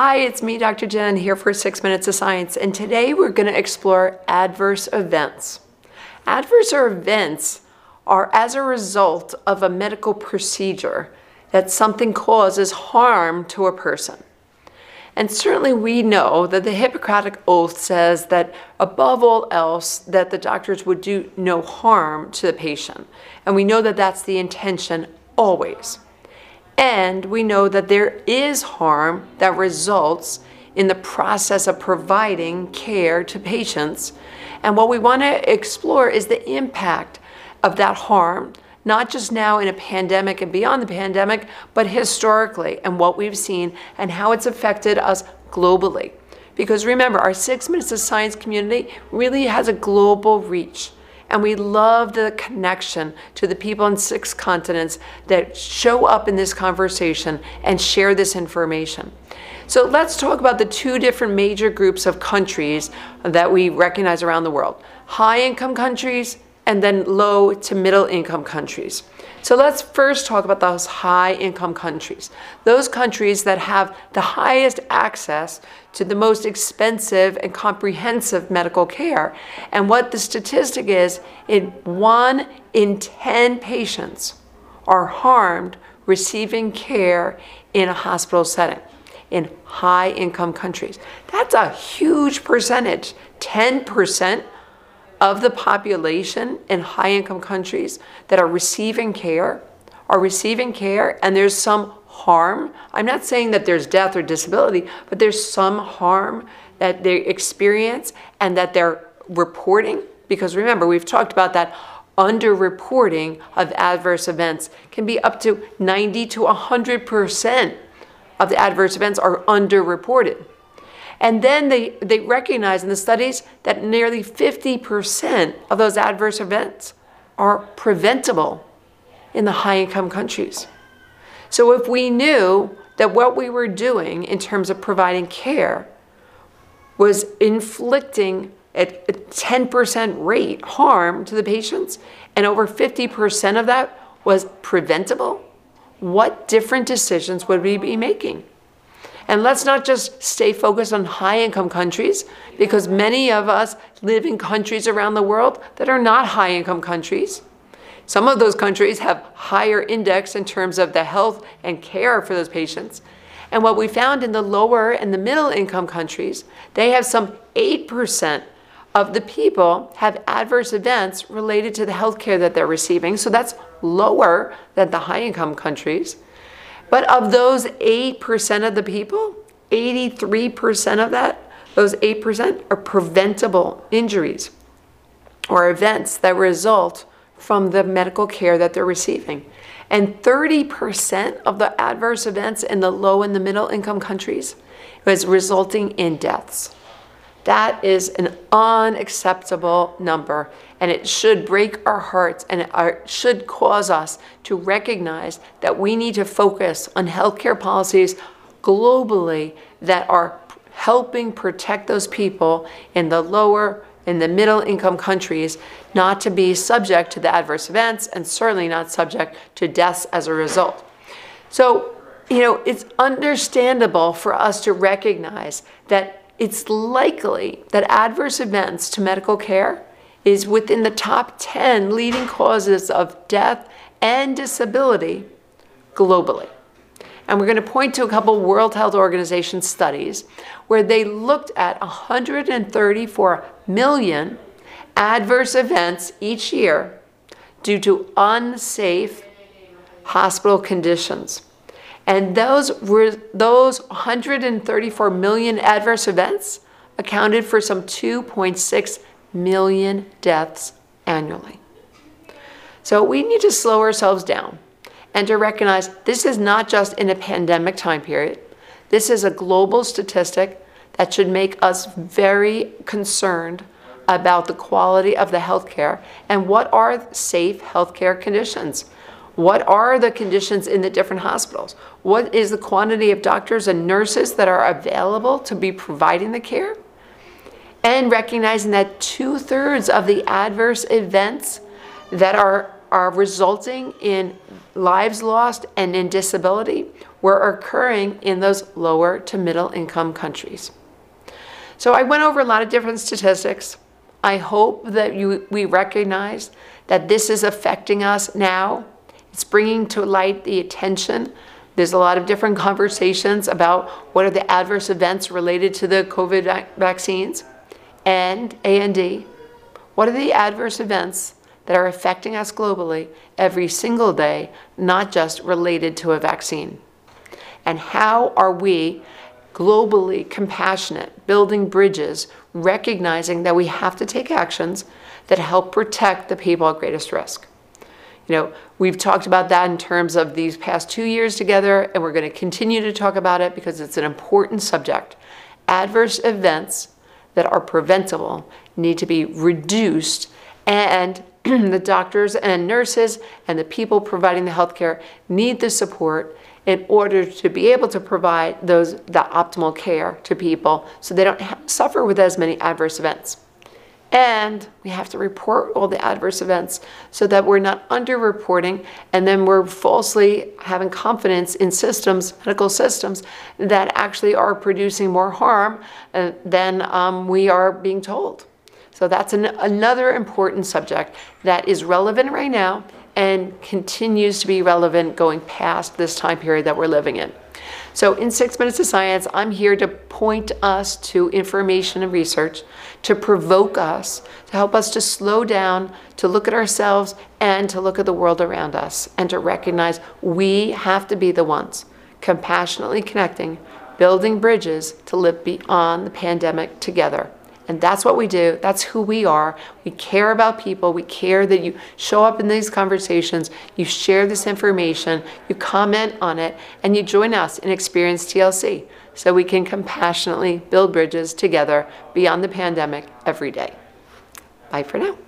Hi, it's me, Dr. Jen, here for Six Minutes of Science, and today we're going to explore adverse events. Adverse events are as a result of a medical procedure that something causes harm to a person. And certainly we know that the Hippocratic Oath says that above all else, that the doctors would do no harm to the patient. And we know that that's the intention always. And we know that there is harm that results in the process of providing care to patients. And what we want to explore is the impact of that harm, not just now in a pandemic and beyond the pandemic, but historically and what we've seen and how it's affected us globally. Because remember, our Six Minutes of Science community really has a global reach. And we love the connection to the people in six continents that show up in this conversation and share this information. So let's talk about the two different major groups of countries that we recognize around the world high income countries and then low to middle income countries. So let's first talk about those high income countries. Those countries that have the highest access to the most expensive and comprehensive medical care. And what the statistic is, in one in 10 patients are harmed receiving care in a hospital setting in high income countries. That's a huge percentage. 10% of the population in high income countries that are receiving care are receiving care and there's some harm. I'm not saying that there's death or disability, but there's some harm that they experience and that they're reporting. Because remember, we've talked about that underreporting of adverse events can be up to 90 to 100% of the adverse events are underreported. And then they, they recognize in the studies that nearly 50% of those adverse events are preventable in the high income countries. So if we knew that what we were doing in terms of providing care was inflicting at a 10% rate harm to the patients, and over 50% of that was preventable, what different decisions would we be making? And let's not just stay focused on high income countries, because many of us live in countries around the world that are not high income countries. Some of those countries have higher index in terms of the health and care for those patients. And what we found in the lower and the middle income countries, they have some 8% of the people have adverse events related to the health care that they're receiving. So that's lower than the high income countries. But of those 8% of the people, 83% of that, those 8% are preventable injuries or events that result from the medical care that they're receiving. And 30% of the adverse events in the low and the middle income countries was resulting in deaths. That is an unacceptable number, and it should break our hearts and it should cause us to recognize that we need to focus on healthcare policies globally that are helping protect those people in the lower in the middle income countries not to be subject to the adverse events and certainly not subject to deaths as a result. So, you know, it's understandable for us to recognize that it's likely that adverse events to medical care is within the top 10 leading causes of death and disability globally. And we're going to point to a couple World Health Organization studies where they looked at 134 million adverse events each year due to unsafe hospital conditions. And those were those 134 million adverse events accounted for some 2.6 million deaths annually. So we need to slow ourselves down and to recognize this is not just in a pandemic time period. This is a global statistic that should make us very concerned about the quality of the healthcare and what are safe healthcare conditions. What are the conditions in the different hospitals? What is the quantity of doctors and nurses that are available to be providing the care? And recognizing that two thirds of the adverse events that are are resulting in lives lost and in disability were occurring in those lower to middle income countries. So I went over a lot of different statistics. I hope that you, we recognize that this is affecting us now. It's bringing to light the attention. There's a lot of different conversations about what are the adverse events related to the COVID vac- vaccines and A&D. What are the adverse events that are affecting us globally every single day, not just related to a vaccine? And how are we globally compassionate, building bridges, recognizing that we have to take actions that help protect the people at greatest risk. You know, we've talked about that in terms of these past two years together, and we're going to continue to talk about it because it's an important subject. Adverse events that are preventable need to be reduced, and the doctors and nurses and the people providing the healthcare need the support in order to be able to provide those the optimal care to people so they don't suffer with as many adverse events. And we have to report all the adverse events so that we're not underreporting and then we're falsely having confidence in systems, medical systems, that actually are producing more harm uh, than um, we are being told. So that's an, another important subject that is relevant right now and continues to be relevant going past this time period that we're living in. So, in Six Minutes of Science, I'm here to point us to information and research, to provoke us, to help us to slow down, to look at ourselves, and to look at the world around us, and to recognize we have to be the ones compassionately connecting, building bridges to live beyond the pandemic together. And that's what we do. That's who we are. We care about people. We care that you show up in these conversations, you share this information, you comment on it, and you join us in Experience TLC so we can compassionately build bridges together beyond the pandemic every day. Bye for now.